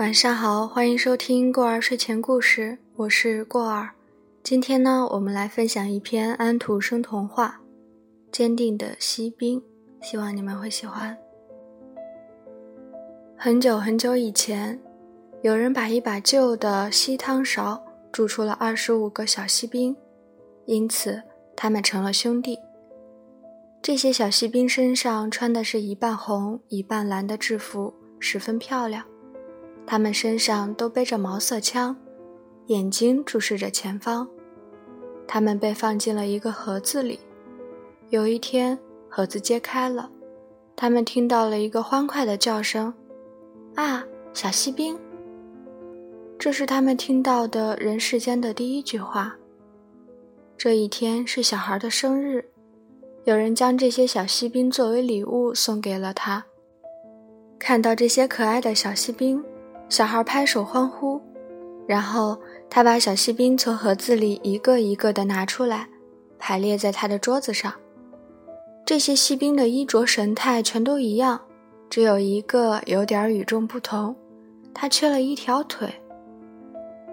晚上好，欢迎收听过儿睡前故事，我是过儿。今天呢，我们来分享一篇安徒生童话《坚定的锡兵》，希望你们会喜欢。很久很久以前，有人把一把旧的锡汤勺铸出了二十五个小锡兵，因此他们成了兄弟。这些小锡兵身上穿的是一半红一半蓝的制服，十分漂亮。他们身上都背着毛瑟枪，眼睛注视着前方。他们被放进了一个盒子里。有一天，盒子揭开了，他们听到了一个欢快的叫声：“啊，小锡兵！”这是他们听到的人世间的第一句话。这一天是小孩的生日。有人将这些小锡兵作为礼物送给了他。看到这些可爱的小锡兵，小孩拍手欢呼。然后他把小锡兵从盒子里一个一个地拿出来，排列在他的桌子上。这些锡兵的衣着神态全都一样，只有一个有点与众不同，他缺了一条腿。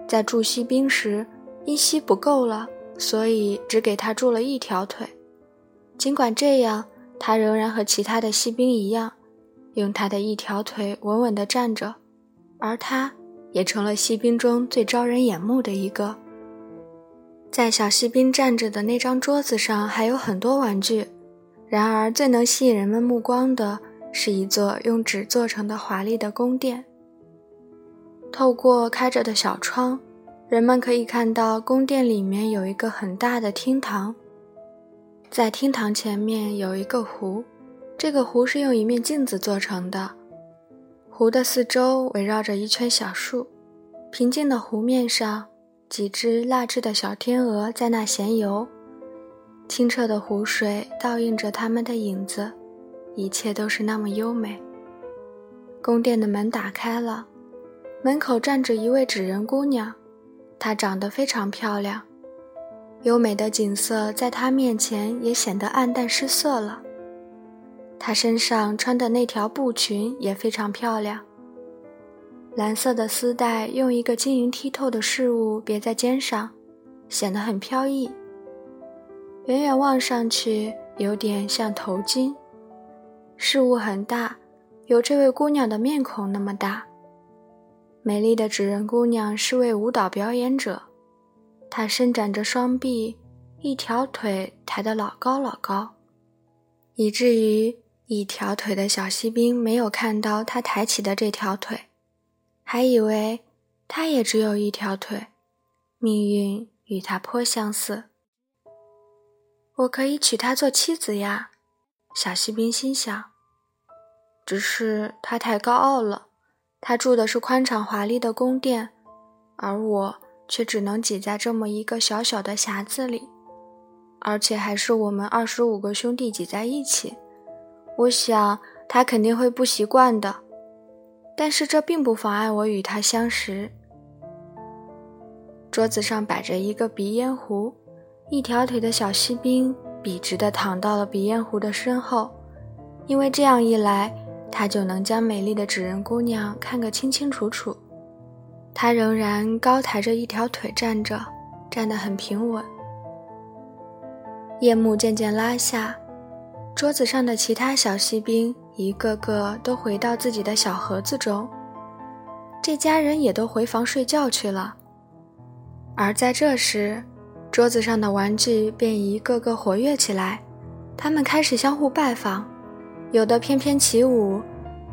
在铸锡兵时，一锡不够了，所以只给他铸了一条腿。尽管这样，他仍然和其他的锡兵一样，用他的一条腿稳稳地站着，而他也成了锡兵中最招人眼目的一个。在小锡兵站着的那张桌子上还有很多玩具，然而最能吸引人们目光的是一座用纸做成的华丽的宫殿。透过开着的小窗，人们可以看到宫殿里面有一个很大的厅堂。在厅堂前面有一个湖，这个湖是用一面镜子做成的。湖的四周围绕着一圈小树，平静的湖面上，几只蜡制的小天鹅在那闲游。清澈的湖水倒映着它们的影子，一切都是那么优美。宫殿的门打开了，门口站着一位纸人姑娘，她长得非常漂亮。优美的景色在她面前也显得暗淡失色了。她身上穿的那条布裙也非常漂亮，蓝色的丝带用一个晶莹剔透的饰物别在肩上，显得很飘逸。远远望上去，有点像头巾。饰物很大，有这位姑娘的面孔那么大。美丽的纸人姑娘是位舞蹈表演者。她伸展着双臂，一条腿抬得老高老高，以至于一条腿的小锡兵没有看到他抬起的这条腿，还以为他也只有一条腿。命运与他颇相似。我可以娶她做妻子呀，小锡兵心想。只是他太高傲了，他住的是宽敞华丽的宫殿，而我。却只能挤在这么一个小小的匣子里，而且还是我们二十五个兄弟挤在一起。我想他肯定会不习惯的，但是这并不妨碍我与他相识。桌子上摆着一个鼻烟壶，一条腿的小锡兵笔直地躺到了鼻烟壶的身后，因为这样一来，他就能将美丽的纸人姑娘看个清清楚楚。他仍然高抬着一条腿站着，站得很平稳。夜幕渐渐拉下，桌子上的其他小锡兵一个个都回到自己的小盒子中，这家人也都回房睡觉去了。而在这时，桌子上的玩具便一个个活跃起来，他们开始相互拜访，有的翩翩起舞，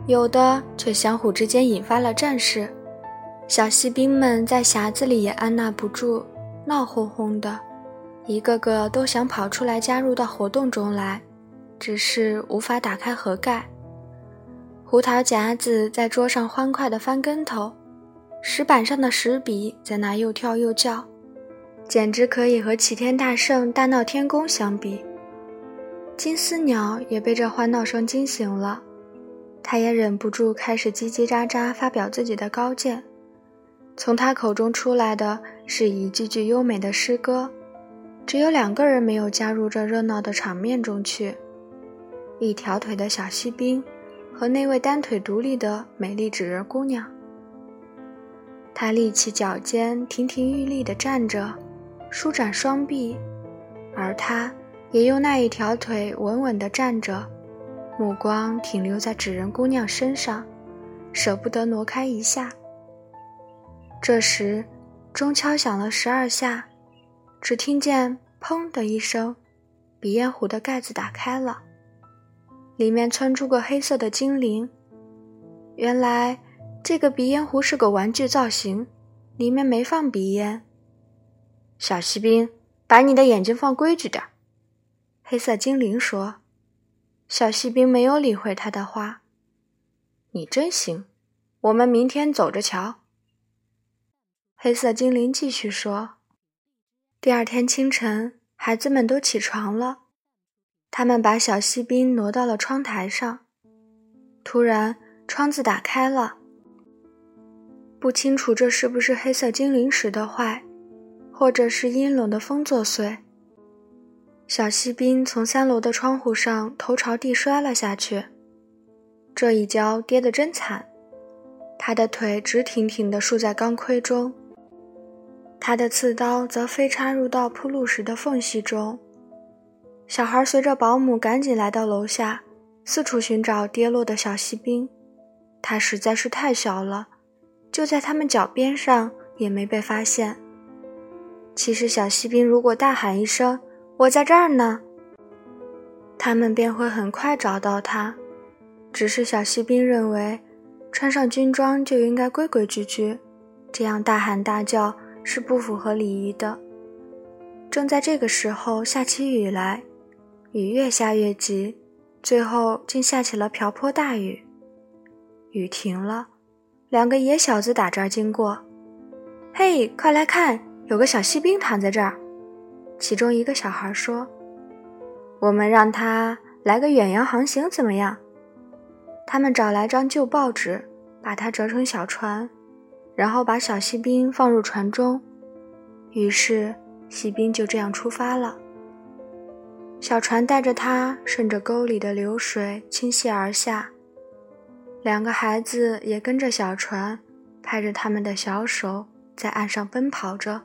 有的却相互之间引发了战事。小锡兵们在匣子里也按捺不住，闹哄哄的，一个个都想跑出来加入到活动中来，只是无法打开盒盖。胡桃夹子在桌上欢快地翻跟头，石板上的石笔在那又跳又叫，简直可以和齐天大圣大闹天宫相比。金丝鸟也被这欢闹声惊醒了，它也忍不住开始叽叽喳喳发表自己的高见。从他口中出来的是一句句优美的诗歌，只有两个人没有加入这热闹的场面中去：一条腿的小锡兵和那位单腿独立的美丽纸人姑娘。他立起脚尖，亭亭玉立地站着，舒展双臂，而他也用那一条腿稳稳地站着，目光停留在纸人姑娘身上，舍不得挪开一下。这时，钟敲响了十二下，只听见“砰”的一声，鼻烟壶的盖子打开了，里面窜出个黑色的精灵。原来。这个鼻烟壶是个玩具造型，里面没放鼻烟。小锡兵，把你的眼睛放规矩点。黑色精灵说。小锡兵没有理会他的话。你真行，我们明天走着瞧。黑色精灵继续说。第二天清晨，孩子们都起床了，他们把小锡兵挪到了窗台上。突然，窗子打开了。不清楚这是不是黑色精灵使的坏，或者是阴冷的风作祟。小锡兵从三楼的窗户上头朝地摔了下去，这一跤跌得真惨，他的腿直挺挺地竖在钢盔中，他的刺刀则飞插入到铺路石的缝隙中。小孩随着保姆赶紧来到楼下，四处寻找跌落的小锡兵，他实在是太小了。就在他们脚边上，也没被发现。其实，小锡兵如果大喊一声“我在这儿呢”，他们便会很快找到他。只是小锡兵认为，穿上军装就应该规规矩矩，这样大喊大叫是不符合礼仪的。正在这个时候，下起雨来，雨越下越急，最后竟下起了瓢泼大雨。雨停了。两个野小子打这儿经过，嘿，快来看，有个小锡兵躺在这儿。其中一个小孩说：“我们让他来个远洋航行怎么样？”他们找来张旧报纸，把它折成小船，然后把小锡兵放入船中。于是，锡兵就这样出发了。小船带着他顺着沟里的流水倾泻而下。两个孩子也跟着小船，拍着他们的小手，在岸上奔跑着，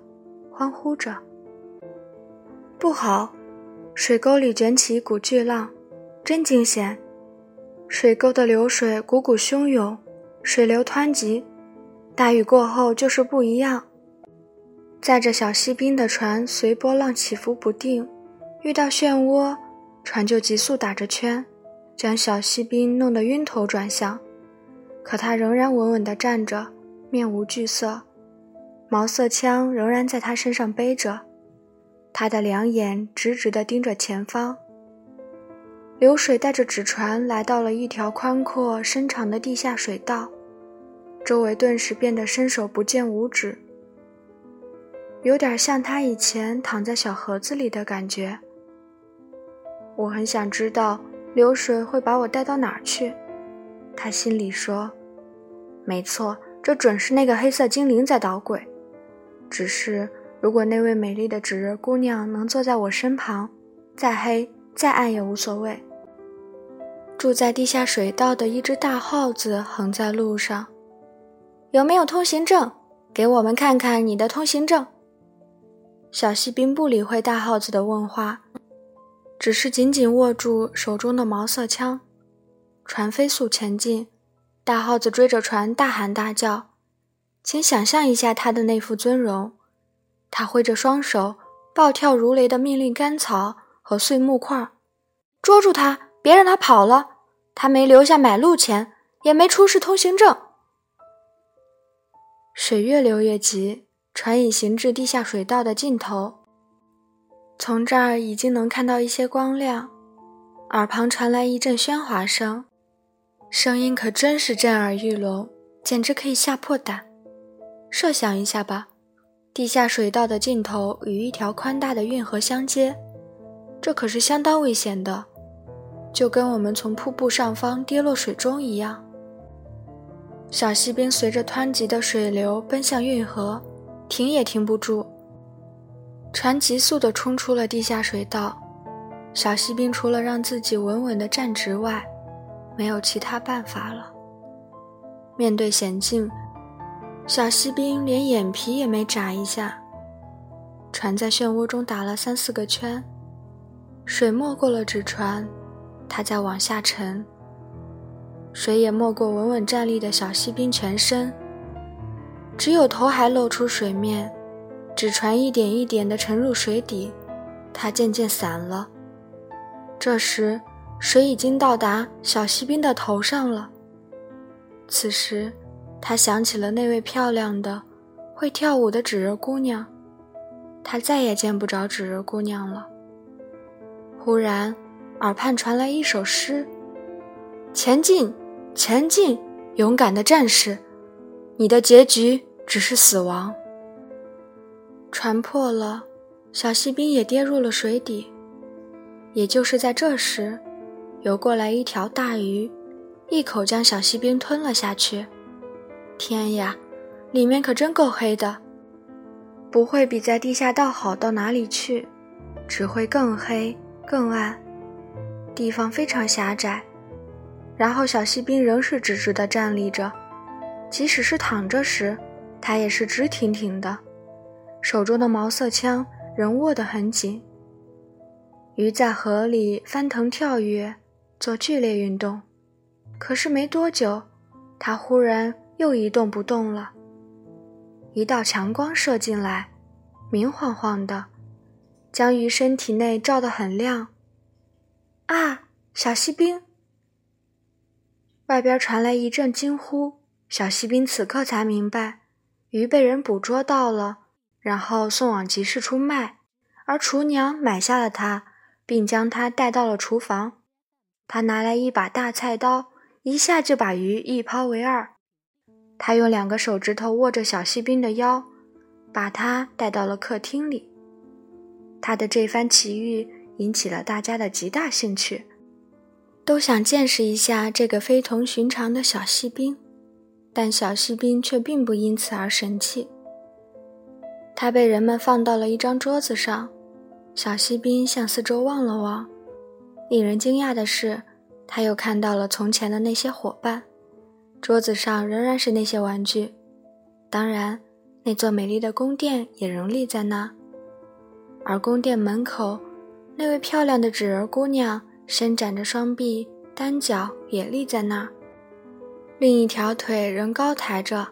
欢呼着。不好，水沟里卷起一股巨浪，真惊险！水沟的流水汩汩汹涌，水流湍急，大雨过后就是不一样。载着小锡兵的船随波浪起伏不定，遇到漩涡，船就急速打着圈，将小锡兵弄得晕头转向。可他仍然稳稳地站着，面无惧色，毛瑟枪仍然在他身上背着，他的两眼直直地盯着前方。流水带着纸船来到了一条宽阔深长的地下水道，周围顿时变得伸手不见五指，有点像他以前躺在小盒子里的感觉。我很想知道流水会把我带到哪儿去。他心里说：“没错，这准是那个黑色精灵在捣鬼。只是，如果那位美丽的纸人姑娘能坐在我身旁，再黑再暗也无所谓。”住在地下水道的一只大耗子横在路上，有没有通行证？给我们看看你的通行证。小锡兵不理会大耗子的问话，只是紧紧握住手中的毛瑟枪。船飞速前进，大耗子追着船大喊大叫。请想象一下他的那副尊容，他挥着双手，暴跳如雷地命令干草和碎木块：“捉住他，别让他跑了！他没留下买路钱，也没出示通行证。”水越流越急，船已行至地下水道的尽头。从这儿已经能看到一些光亮，耳旁传来一阵喧哗声。声音可真是震耳欲聋，简直可以吓破胆。设想一下吧，地下水道的尽头与一条宽大的运河相接，这可是相当危险的，就跟我们从瀑布上方跌落水中一样。小锡兵随着湍急的水流奔向运河，停也停不住。船急速地冲出了地下水道，小锡兵除了让自己稳稳地站直外，没有其他办法了。面对险境，小锡兵连眼皮也没眨一下。船在漩涡中打了三四个圈，水没过了纸船，它在往下沉。水也没过稳稳站立的小锡兵全身，只有头还露出水面。纸船一点一点地沉入水底，它渐渐散了。这时，水已经到达小锡兵的头上了。此时，他想起了那位漂亮的、会跳舞的纸人姑娘，他再也见不着纸人姑娘了。忽然，耳畔传来一首诗：“前进，前进，勇敢的战士，你的结局只是死亡。”船破了，小锡兵也跌入了水底。也就是在这时，游过来一条大鱼，一口将小锡兵吞了下去。天呀，里面可真够黑的，不会比在地下道好到哪里去，只会更黑更暗，地方非常狭窄。然后小锡兵仍是直直地站立着，即使是躺着时，他也是直挺挺的。手中的毛瑟枪仍握得很紧。鱼在河里翻腾跳跃，做剧烈运动，可是没多久，它忽然又一动不动了。一道强光射进来，明晃晃的，将鱼身体内照得很亮。啊，小锡兵！外边传来一阵惊呼。小锡兵此刻才明白，鱼被人捕捉到了。然后送往集市出卖，而厨娘买下了它，并将它带到了厨房。他拿来一把大菜刀，一下就把鱼一抛为二。他用两个手指头握着小锡兵的腰，把他带到了客厅里。他的这番奇遇引起了大家的极大兴趣，都想见识一下这个非同寻常的小锡兵，但小锡兵却并不因此而神气。他被人们放到了一张桌子上，小锡兵向四周望了望。令人惊讶的是，他又看到了从前的那些伙伴。桌子上仍然是那些玩具，当然，那座美丽的宫殿也仍立在那。而宫殿门口，那位漂亮的纸人姑娘伸展着双臂，单脚也立在那儿，另一条腿仍高抬着。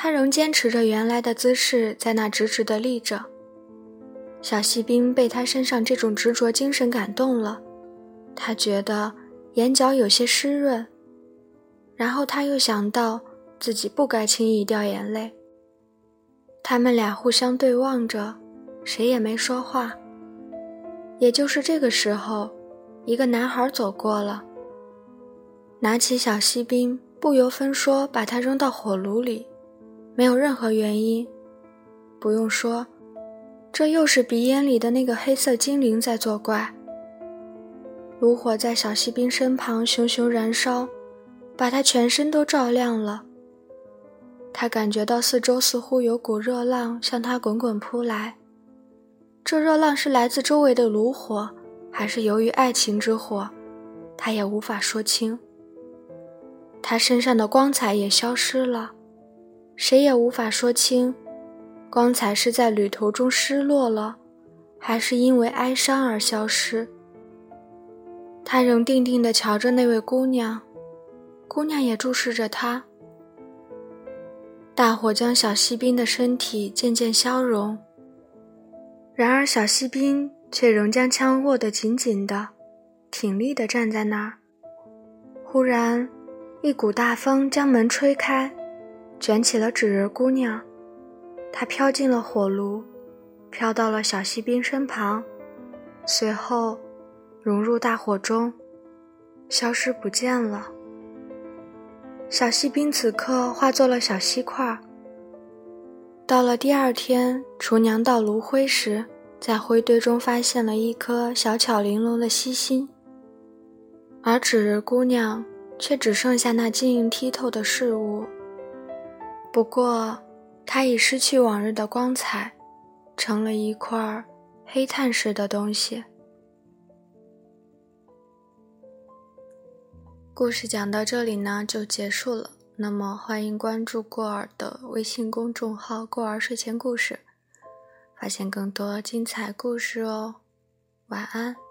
他仍坚持着原来的姿势，在那直直地立着。小锡兵被他身上这种执着精神感动了，他觉得眼角有些湿润。然后他又想到自己不该轻易掉眼泪。他们俩互相对望着，谁也没说话。也就是这个时候，一个男孩走过了，拿起小锡兵，不由分说把他扔到火炉里。没有任何原因，不用说，这又是鼻烟里的那个黑色精灵在作怪。炉火在小锡兵身旁熊熊燃烧，把他全身都照亮了。他感觉到四周似乎有股热浪向他滚滚扑来，这热浪是来自周围的炉火，还是由于爱情之火，他也无法说清。他身上的光彩也消失了。谁也无法说清，光彩是在旅途中失落了，还是因为哀伤而消失。他仍定定地瞧着那位姑娘，姑娘也注视着他。大火将小锡兵的身体渐渐消融，然而小锡兵却仍将枪握得紧紧的，挺立地站在那儿。忽然，一股大风将门吹开。卷起了纸人姑娘，她飘进了火炉，飘到了小锡兵身旁，随后融入大火中，消失不见了。小锡兵此刻化作了小锡块。到了第二天，厨娘倒炉灰时，在灰堆中发现了一颗小巧玲珑的锡心，而纸人姑娘却只剩下那晶莹剔透的事物。不过，它已失去往日的光彩，成了一块黑炭似的东西。故事讲到这里呢，就结束了。那么欢迎关注过儿的微信公众号“过儿睡前故事”，发现更多精彩故事哦。晚安。